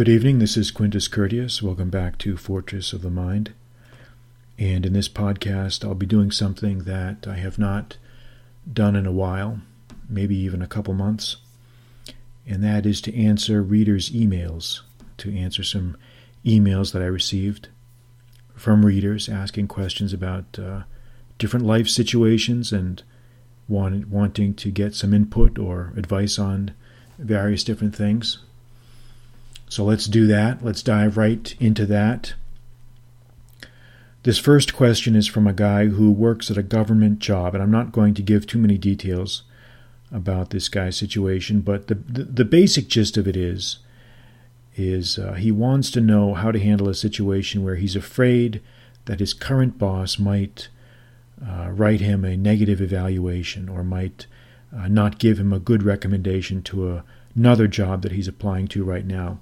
Good evening. This is Quintus Curtius. Welcome back to Fortress of the Mind. And in this podcast, I'll be doing something that I have not done in a while, maybe even a couple months, and that is to answer readers' emails, to answer some emails that I received from readers asking questions about uh, different life situations and want, wanting to get some input or advice on various different things. So let's do that. Let's dive right into that. This first question is from a guy who works at a government job, and I'm not going to give too many details about this guy's situation, but the, the, the basic gist of it is is uh, he wants to know how to handle a situation where he's afraid that his current boss might uh, write him a negative evaluation or might uh, not give him a good recommendation to a, another job that he's applying to right now.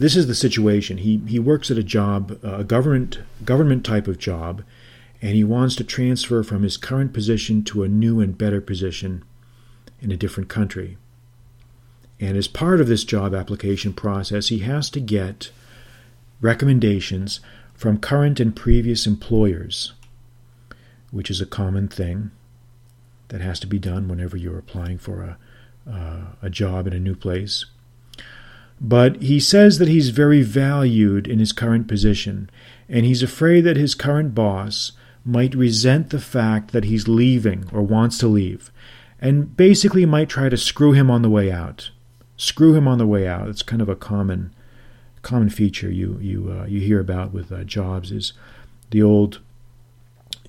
This is the situation. He he works at a job, a government government type of job, and he wants to transfer from his current position to a new and better position in a different country. And as part of this job application process, he has to get recommendations from current and previous employers, which is a common thing that has to be done whenever you're applying for a, uh, a job in a new place. But he says that he's very valued in his current position, and he's afraid that his current boss might resent the fact that he's leaving or wants to leave, and basically might try to screw him on the way out. Screw him on the way out. It's kind of a common common feature you you uh, you hear about with uh, jobs is the old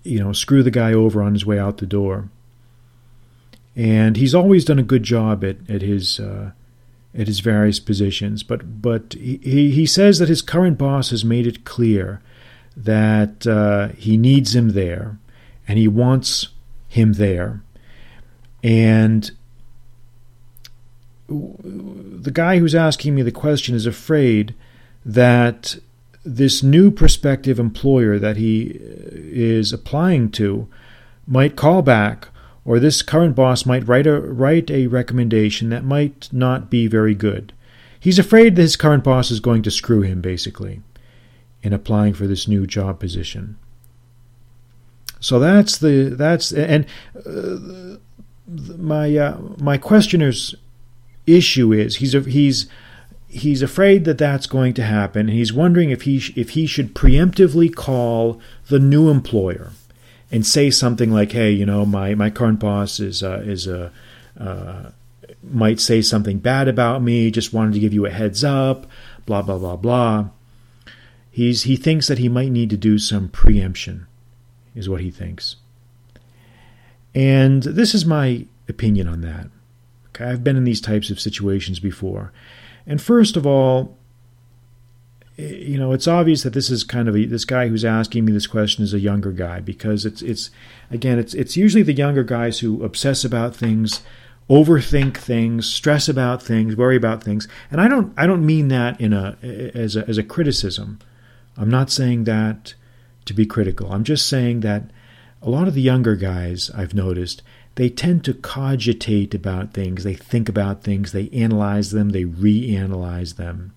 you know screw the guy over on his way out the door. And he's always done a good job at at his uh, at his various positions, but but he he says that his current boss has made it clear that uh, he needs him there, and he wants him there, and the guy who's asking me the question is afraid that this new prospective employer that he is applying to might call back or this current boss might write a write a recommendation that might not be very good. He's afraid that his current boss is going to screw him basically in applying for this new job position. So that's the that's and uh, my uh, my questioner's issue is he's a, he's he's afraid that that's going to happen and he's wondering if he if he should preemptively call the new employer and say something like hey you know my my current boss is uh, is a uh, might say something bad about me just wanted to give you a heads up blah blah blah blah. He's he thinks that he might need to do some preemption is what he thinks. And this is my opinion on that. Okay, I've been in these types of situations before. And first of all, Eh, you know, it's obvious that this is kind of a, this guy who's asking me this question is a younger guy because it's it's again it's it's usually the younger guys who obsess about things, overthink things, stress about things, worry about things. And I don't I don't mean that in a as a as a criticism. I'm not saying that to be critical. I'm just saying that a lot of the younger guys I've noticed they tend to cogitate about things. They think about things, they analyze them, they reanalyze them.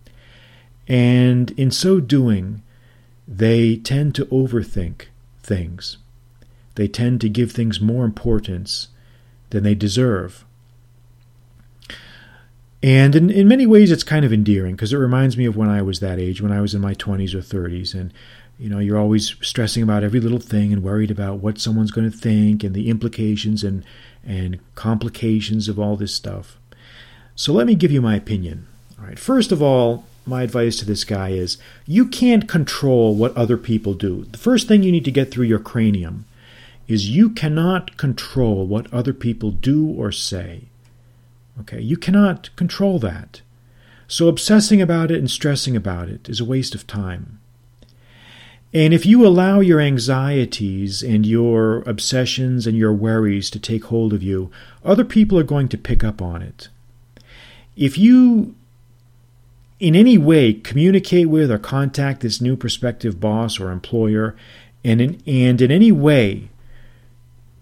And in so doing, they tend to overthink things. They tend to give things more importance than they deserve. And in, in many ways, it's kind of endearing because it reminds me of when I was that age, when I was in my 20s or 30s. And you know, you're always stressing about every little thing and worried about what someone's going to think and the implications and and complications of all this stuff. So let me give you my opinion. All right. First of all, my advice to this guy is you can't control what other people do. The first thing you need to get through your cranium is you cannot control what other people do or say. Okay? You cannot control that. So obsessing about it and stressing about it is a waste of time. And if you allow your anxieties and your obsessions and your worries to take hold of you, other people are going to pick up on it. If you in any way communicate with or contact this new prospective boss or employer and in, and in any way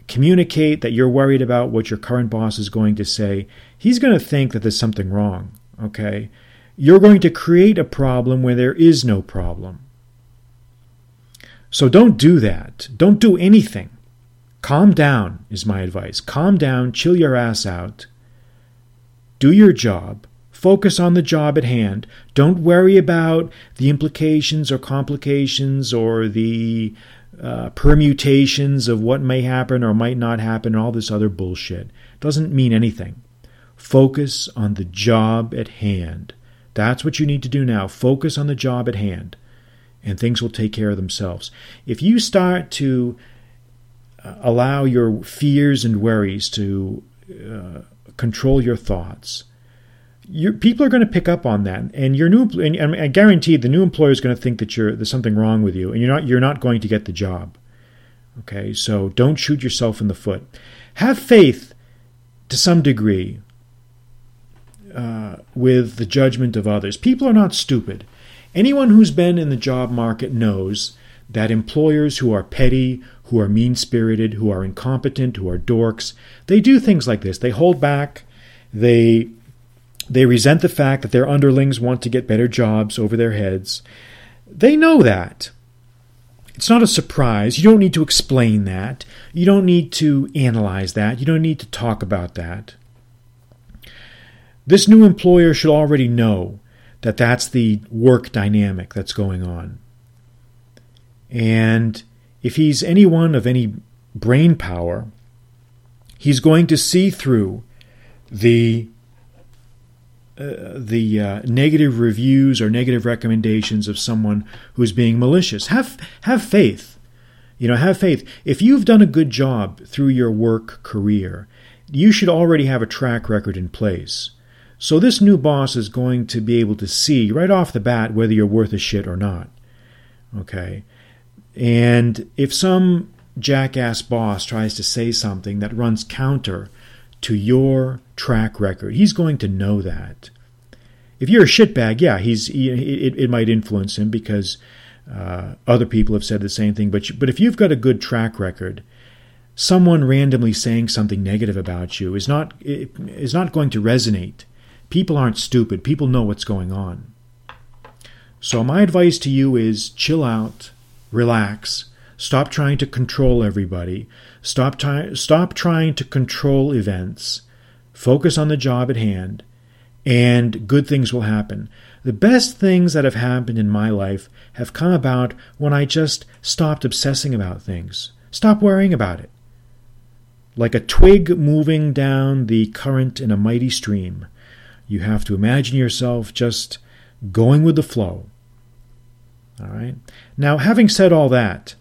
communicate that you're worried about what your current boss is going to say, he's going to think that there's something wrong, okay? you're going to create a problem where there is no problem. So don't do that. Don't do anything. Calm down, is my advice. Calm down, chill your ass out, do your job, focus on the job at hand. Don't worry about the implications or complications or the uh, permutations of what may happen or might not happen, and all this other bullshit. It Doesn't mean anything. Focus on the job at hand. That's what you need to do now. Focus on the job at hand, and things will take care of themselves. If you start to uh, allow your fears and worries to uh, control your thoughts, people are going to pick up on that, and your new and, and I guarantee the new employer is going to think that you're there's something wrong with you, and you're not you're not going to get the job. Okay, so don't shoot yourself in the foot. Have faith to some degree uh, with the judgment of others. People are not stupid. Anyone who's been in the job market knows that employers who are petty, who are mean spirited, who are incompetent, who are dorks, they do things like this. They hold back. They they resent the fact that their underlings want to get better jobs over their heads. They know that. It's not a surprise. You don't need to explain that. You don't need to analyze that. You don't need to talk about that. This new employer should already know that that's the work dynamic that's going on. And if he's anyone of any brain power, he's going to see through the the uh, negative reviews or negative recommendations of someone who's being malicious. Have have faith. You know, have faith. If you've done a good job through your work career, you should already have a track record in place. So this new boss is going to be able to see right off the bat whether you're worth a shit or not. Okay? And if some jackass boss tries to say something that runs counter to your track record, he's going to know that. If you're a shitbag, yeah, he's he, it, it might influence him because uh, other people have said the same thing. But but if you've got a good track record, someone randomly saying something negative about you is not is not going to resonate People aren't stupid. People know what's going on. So, my advice to you is chill out, relax, stop trying to control everybody, stop, ty- stop trying to control events, focus on the job at hand, and good things will happen. The best things that have happened in my life have come about when I just stopped obsessing about things, stop worrying about it. Like a twig moving down the current in a mighty stream. You have to imagine yourself just going with the flow. All right. Now, having said all that,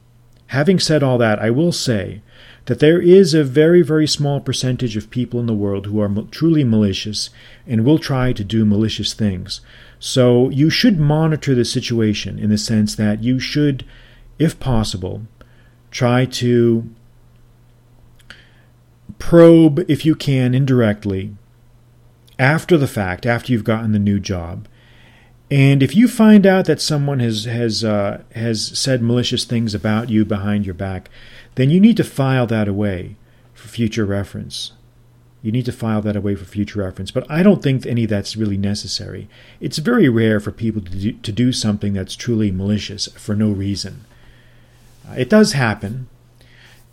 having said all that, I will say that there is a very, very small percentage of people in the world who are truly malicious and will try to do malicious things. So you should monitor the situation in the sense that you should, if possible, try to probe, if you can, indirectly, after the fact, after you've gotten the new job. And if you find out that someone has has uh, has said malicious things about you behind your back, then you need to file that away for future reference. You need to file that away for future reference. But I don't think any of that's really necessary. It's very rare for people to do, to do something that's truly malicious for no reason. Uh, it does happen.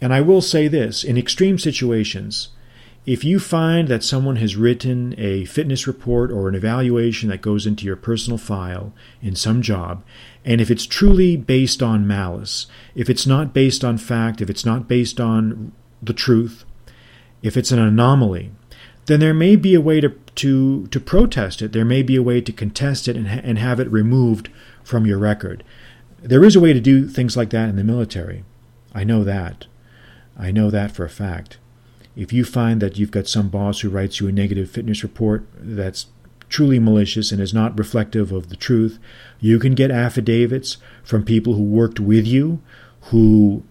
And I will say this in extreme situations, if you find that someone has written a fitness report or an evaluation that goes into your personal file in some job, and if it's truly based on malice, if it's not based on fact, if it's not based on the truth, if it's an anomaly, then there may be a way to, to, to protest it. There may be a way to contest it and, and have it removed from your record. There is a way to do things like that in the military. I know that. I know that for a fact. If you find that you've got some boss who writes you a negative fitness report that's truly malicious and is not reflective of the truth, you can get affidavits from people who worked with you, who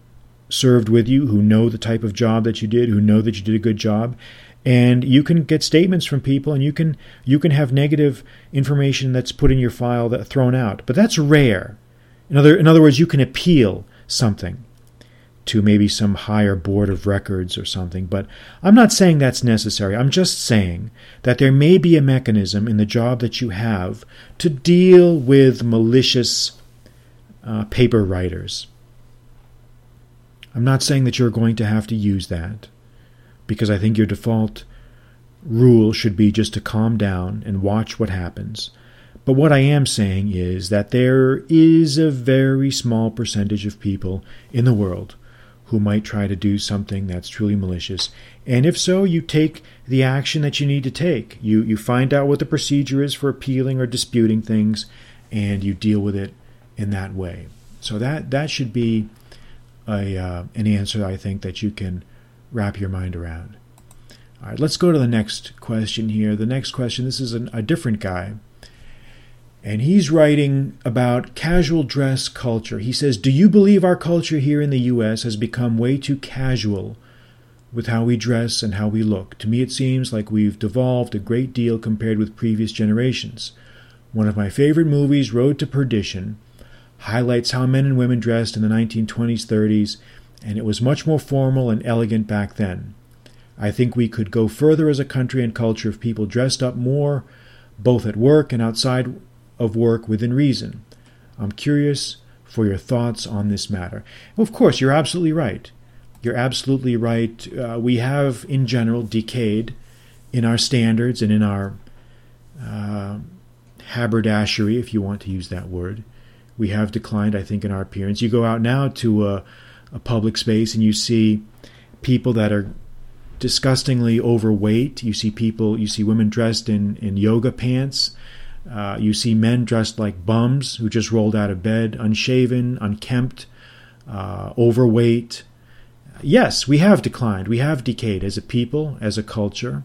served with you, who know the type of job that you did, who know that you did a good job, and you can get statements from people and you can you can have negative information that's put in your file that thrown out. But that's rare. In other in other words, you can appeal something to maybe some higher board of records or something. But I'm not saying that's necessary. I'm just saying that there may be a mechanism in the job that you have to deal with malicious uh, paper writers. I'm not saying that you're going to have to use that because I think your default rule should be just to calm down and watch what happens. But what I am saying is that there is a very small percentage of people in the world who might try to do something that's truly malicious. And if so, you take the action that you need to take. You you find out what the procedure is for appealing or disputing things and you deal with it in that way. So that that should be a uh, an answer I think that you can wrap your mind around. All right, let's go to the next question here. The next question, this is an, a different guy. And he's writing about casual dress culture. He says, Do you believe our culture here in the U.S. has become way too casual with how we dress and how we look? To me, it seems like we've devolved a great deal compared with previous generations. One of my favorite movies, Road to Perdition, highlights how men and women dressed in the 1920s, 30s, and it was much more formal and elegant back then. I think we could go further as a country and culture if people dressed up more, both at work and outside of work within reason. I'm curious for your thoughts on this matter. Of course, you're absolutely right. You're absolutely right. Uh, we have, in general, decayed in our standards and in our uh, haberdashery, if you want to use that word. We have declined, I think, in our appearance. You go out now to a, a public space and you see people that are disgustingly overweight. You see people, you see women dressed in, in yoga pants. Uh, you see men dressed like bums who just rolled out of bed, unshaven, unkempt, uh, overweight. Yes, we have declined. We have decayed as a people, as a culture.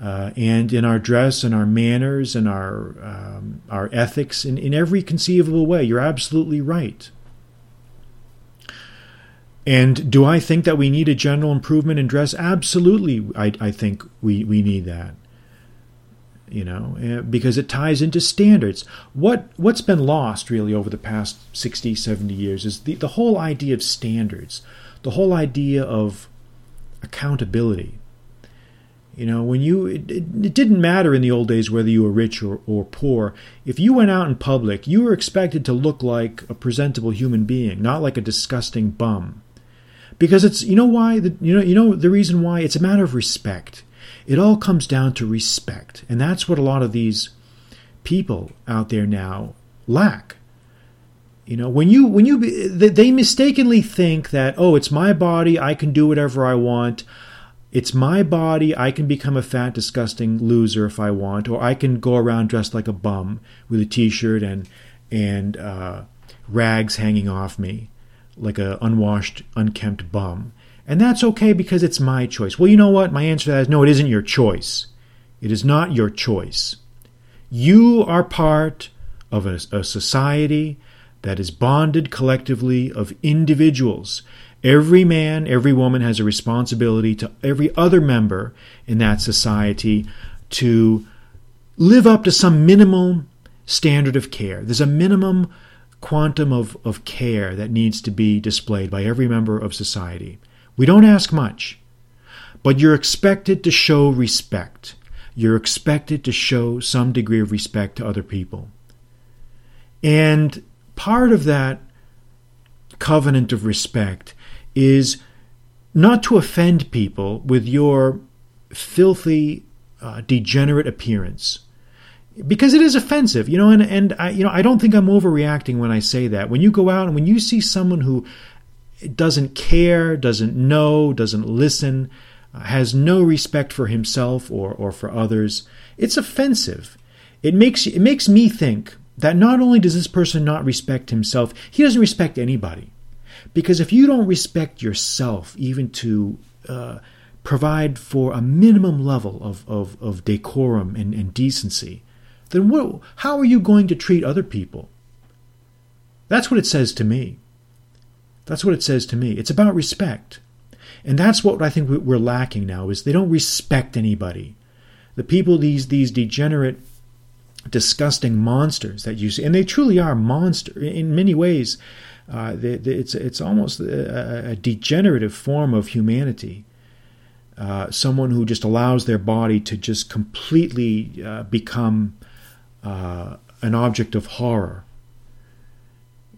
Uh, and in our dress and our manners and our um, our ethics in, in every conceivable way. You're absolutely right. And do I think that we need a general improvement in dress? Absolutely, I, I think we, we need that you know, eh, because it ties into standards. What what's been lost really over the past 60, 70 years is the, the whole idea of standards, the whole idea of accountability. You know, when you it, it, didn't matter in the old days whether you were rich or, or poor. If you went out in public, you were expected to look like a presentable human being, not like a disgusting bum. Because it's you know why the, you know you know the reason why it's a matter of respect it all comes down to respect. And that's what a lot of these people out there now lack. You know, when you when you they mistakenly think that oh, it's my body, I can do whatever I want. It's my body, I can become a fat disgusting loser if I want or I can go around dressed like a bum with a t-shirt and and uh, rags hanging off me like a unwashed, unkempt bum. And that's okay because it's my choice. Well, you know what? My answer to that is no, it isn't your choice. It is not your choice. You are part of a, a society that is bonded collectively of individuals. Every man, every woman has a responsibility to every other member in that society to live up to some minimum standard of care. There's a minimum quantum of, of care that needs to be displayed by every member of society. We don't ask much, but you're expected to show respect. You're expected to show some degree of respect to other people. And part of that covenant of respect is not to offend people with your filthy, uh, degenerate appearance. Because it is offensive, you know, and, and I, you know, I don't think I'm overreacting when I say that. When you go out and when you see someone who doesn't care, doesn't know, doesn't listen, uh, has no respect for himself or, or for others. It's offensive. It makes, it makes me think that not only does this person not respect himself, he doesn't respect anybody. Because if you don't respect yourself, even to uh, provide for a minimum level of, of, of decorum and, and decency, then what, how are you going to treat other people? That's what it says to me. That's what it says to me. It's about respect. And that's what I think we're lacking now is they don't respect anybody. The people these these degenerate disgusting monsters that you see, and they truly are monsters in many ways. Uh, they, they, it's it's almost a, a, degenerative form of humanity. Uh, someone who just allows their body to just completely uh, become uh, an object of horror.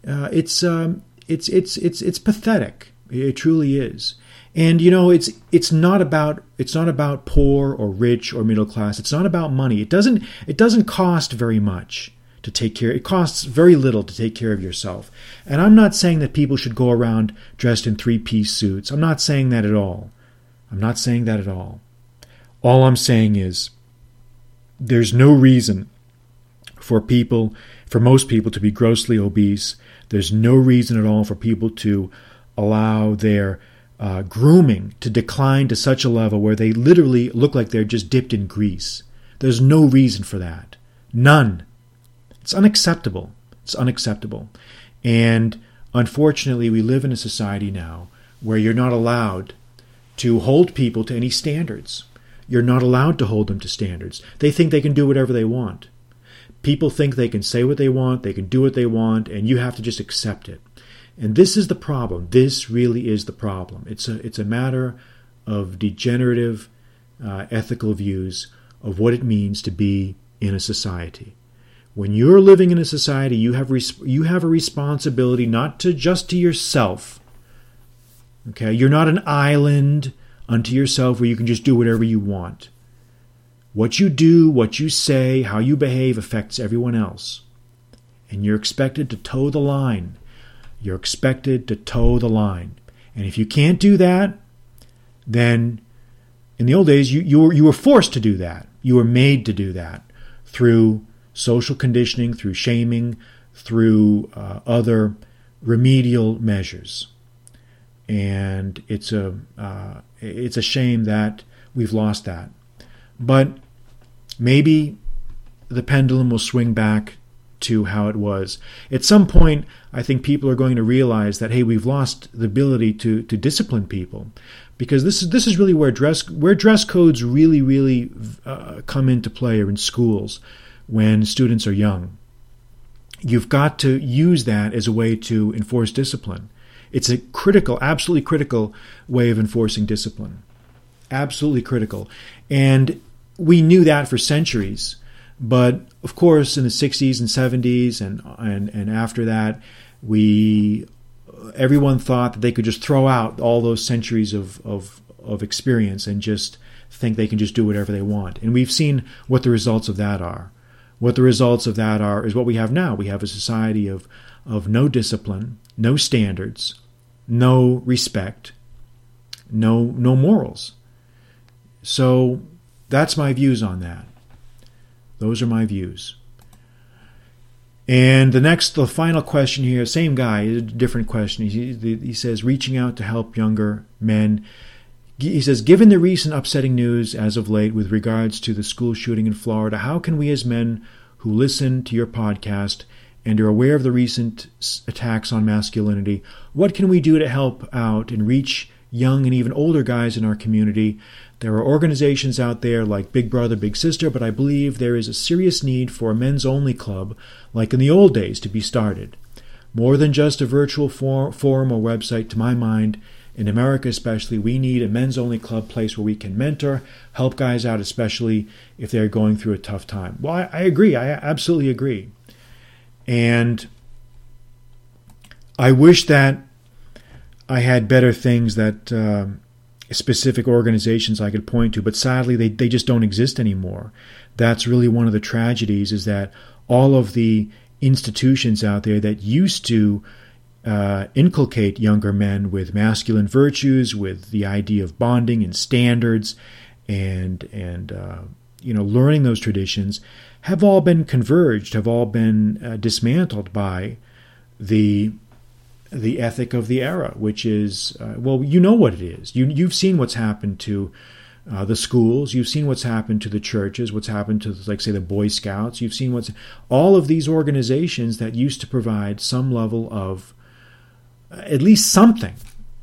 Uh, it's um, it's it's it's it's pathetic. It truly is. And you know, it's it's not about it's not about poor or rich or middle class. It's not about money. It doesn't it doesn't cost very much to take care. It costs very little to take care of yourself. And I'm not saying that people should go around dressed in three-piece suits. I'm not saying that at all. I'm not saying that at all. All I'm saying is there's no reason for people, for most people to be grossly obese. There's no reason at all for people to allow their uh, grooming to decline to such a level where they literally look like they're just dipped in grease. There's no reason for that. None. It's unacceptable. It's unacceptable. And unfortunately, we live in a society now where you're not allowed to hold people to any standards. You're not allowed to hold them to standards. They think they can do whatever they want. People think they can say what they want, they can do what they want, and you have to just accept it. And this is the problem. This really is the problem. It's a, it's a matter of degenerative uh, ethical views of what it means to be in a society. When you're living in a society, you have res- you have a responsibility not to just to yourself. Okay, you're not an island unto yourself where you can just do whatever you want. What you do, what you say, how you behave affects everyone else. And you're expected to toe the line you're expected to toe the line. And if you can't do that, then in the old days, you, you, were, you were forced to do that. You were made to do that through social conditioning, through shaming, through uh, other remedial measures. And it's a, uh, it's a shame that we've lost that. But maybe the pendulum will swing back to how it was. At some point, I think people are going to realize that hey, we've lost the ability to to discipline people, because this is this is really where dress where dress codes really really uh, come into play are in schools when students are young. You've got to use that as a way to enforce discipline. It's a critical, absolutely critical way of enforcing discipline. Absolutely critical. And we knew that for centuries but of course, in the 60s and 70s and, and, and after that, we everyone thought that they could just throw out all those centuries of, of, of experience and just think they can just do whatever they want. And we've seen what the results of that are. What the results of that are is what we have now. We have a society of, of no discipline, no standards, no respect, no, no morals. So that's my views on that. Those are my views. And the next, the final question here, same guy, different question. He, he says, reaching out to help younger men. He says, given the recent upsetting news as of late with regards to the school shooting in Florida, how can we as men who listen to your podcast and are aware of the recent attacks on masculinity, what can we do to help out and reach young and even older guys in our community there are organizations out there like Big Brother, Big Sister, but I believe there is a serious need for a men's only club, like in the old days, to be started. More than just a virtual for- forum or website, to my mind, in America especially, we need a men's only club place where we can mentor, help guys out, especially if they're going through a tough time. Well, I, I agree. I absolutely agree. And I wish that I had better things that. Uh, specific organizations I could point to, but sadly they, they just don't exist anymore. That's really one of the tragedies is that all of the institutions out there that used to uh, inculcate younger men with masculine virtues, with the idea of bonding and standards, and and uh, you know learning those traditions, have all been converged, have all been uh, dismantled by the the ethic of the era, which is uh, well, you know what it is. You you've seen what's happened to uh, the schools. You've seen what's happened to the churches. What's happened to like say the Boy Scouts. You've seen what's all of these organizations that used to provide some level of uh, at least something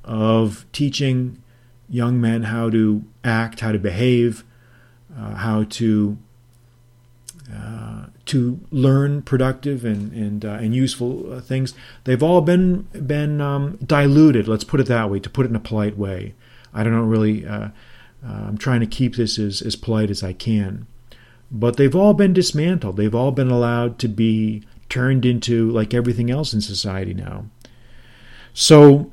of teaching young men how to act, how to behave, uh, how to uh, to learn productive and and uh, and useful uh, things. They've all been been um, diluted. Let's put it that way, to put it in a polite way. I don't really. Uh, uh, I'm trying to keep this as as polite as I can, but they've all been dismantled. They've all been allowed to be turned into like everything else in society now. So.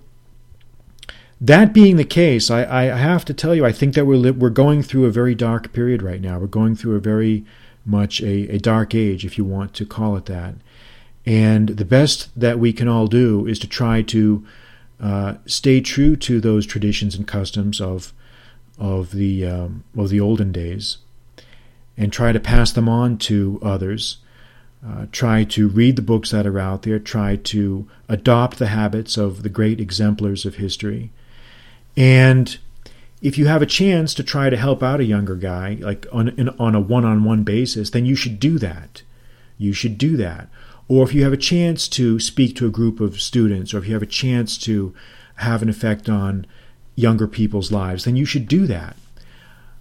That being the case, I, I have to tell you, I think that we're li- we're going through a very dark period right now. We're going through a very much a, a dark age, if you want to call it that. And the best that we can all do is to try to uh, stay true to those traditions and customs of of the um, of the olden days, and try to pass them on to others. Uh, try to read the books that are out there. Try to adopt the habits of the great exemplars of history, and if you have a chance to try to help out a younger guy, like on on a one-on-one basis, then you should do that. You should do that. Or if you have a chance to speak to a group of students, or if you have a chance to have an effect on younger people's lives, then you should do that.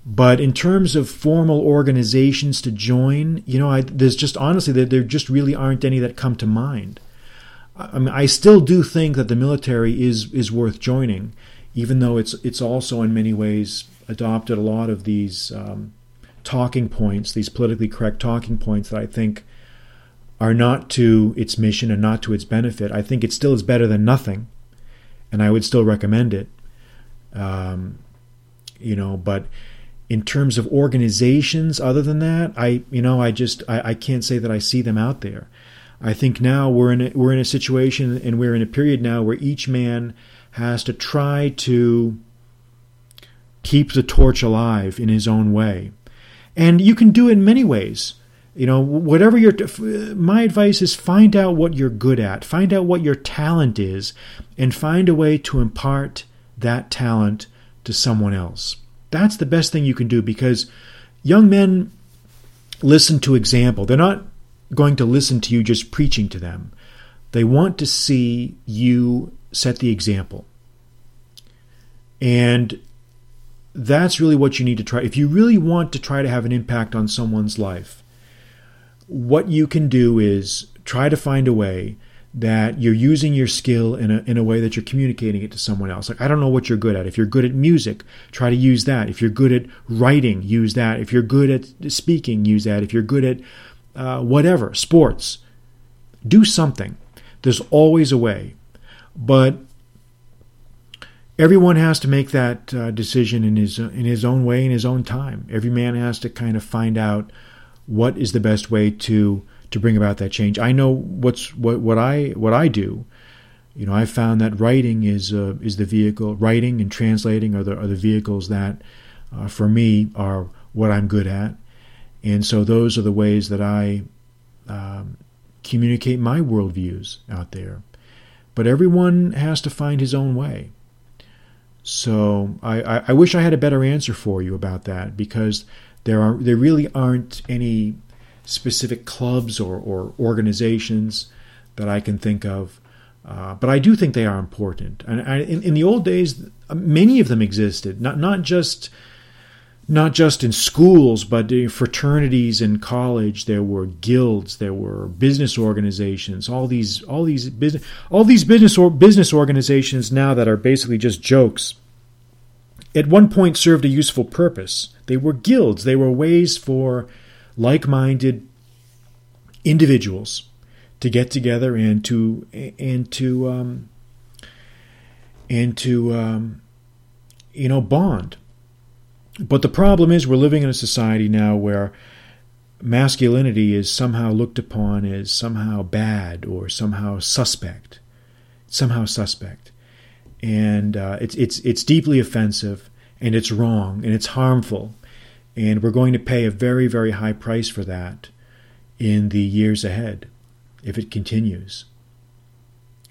But in terms of formal organizations to join, you know, I, there's just honestly there, there just really aren't any that come to mind. I mean, I still do think that the military is is worth joining even though it's it's also in many ways adopted a lot of these um, talking points, these politically correct talking points that I think are not to its mission and not to its benefit. I think it still is better than nothing, and I would still recommend it. Um, you know, but in terms of organizations, other than that, I you know I just I, I can't say that I see them out there. I think now we're in a, we're in a situation and we're in a period now where each man has to try to keep the torch alive in his own way. And you can do it in many ways. You know, whatever your uh, my advice is find out what you're good at, find out what your talent is and find a way to impart that talent to someone else. That's the best thing you can do because young men listen to example. They're not going to listen to you just preaching to them. They want to see you set the example. And that's really what you need to try. If you really want to try to have an impact on someone's life, what you can do is try to find a way that you're using your skill in a, in a way that you're communicating it to someone else. Like, I don't know what you're good at. If you're good at music, try to use that. If you're good at writing, use that. If you're good at speaking, use that. If you're good at uh, whatever, sports, do something. There's always a way. But everyone has to make that uh, decision in his in his own way in his own time. Every man has to kind of find out what is the best way to to bring about that change. I know what's what what I what I do. You know, I found that writing is uh, is the vehicle. Writing and translating are the are the vehicles that, uh, for me, are what I'm good at, and so those are the ways that I um, communicate my worldviews out there. But everyone has to find his own way. So I, I, I wish I had a better answer for you about that because there are there really aren't any specific clubs or, or organizations that I can think of. Uh, but I do think they are important. And I, in, in the old days, many of them existed. Not not just not just in schools, but in fraternities in college. There were guilds, there were business organizations. All these, all these business, all these business or business organizations now that are basically just jokes. At one point, served a useful purpose. They were guilds. They were ways for like-minded individuals to get together and to and to um, and to um, you know bond but the problem is, we're living in a society now where masculinity is somehow looked upon as somehow bad or somehow suspect, somehow suspect, and uh, it's it's it's deeply offensive and it's wrong and it's harmful, and we're going to pay a very very high price for that in the years ahead if it continues.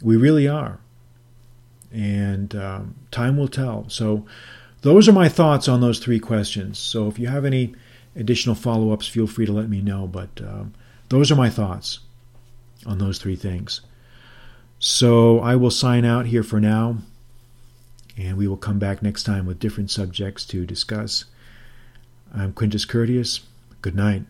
We really are, and um, time will tell. So those are my thoughts on those three questions. So if you have any additional follow ups, feel free to let me know. But um, those are my thoughts on those three things. So I will sign out here for now, and we will come back next time with different subjects to discuss. I'm Quintus Curtius. Good night.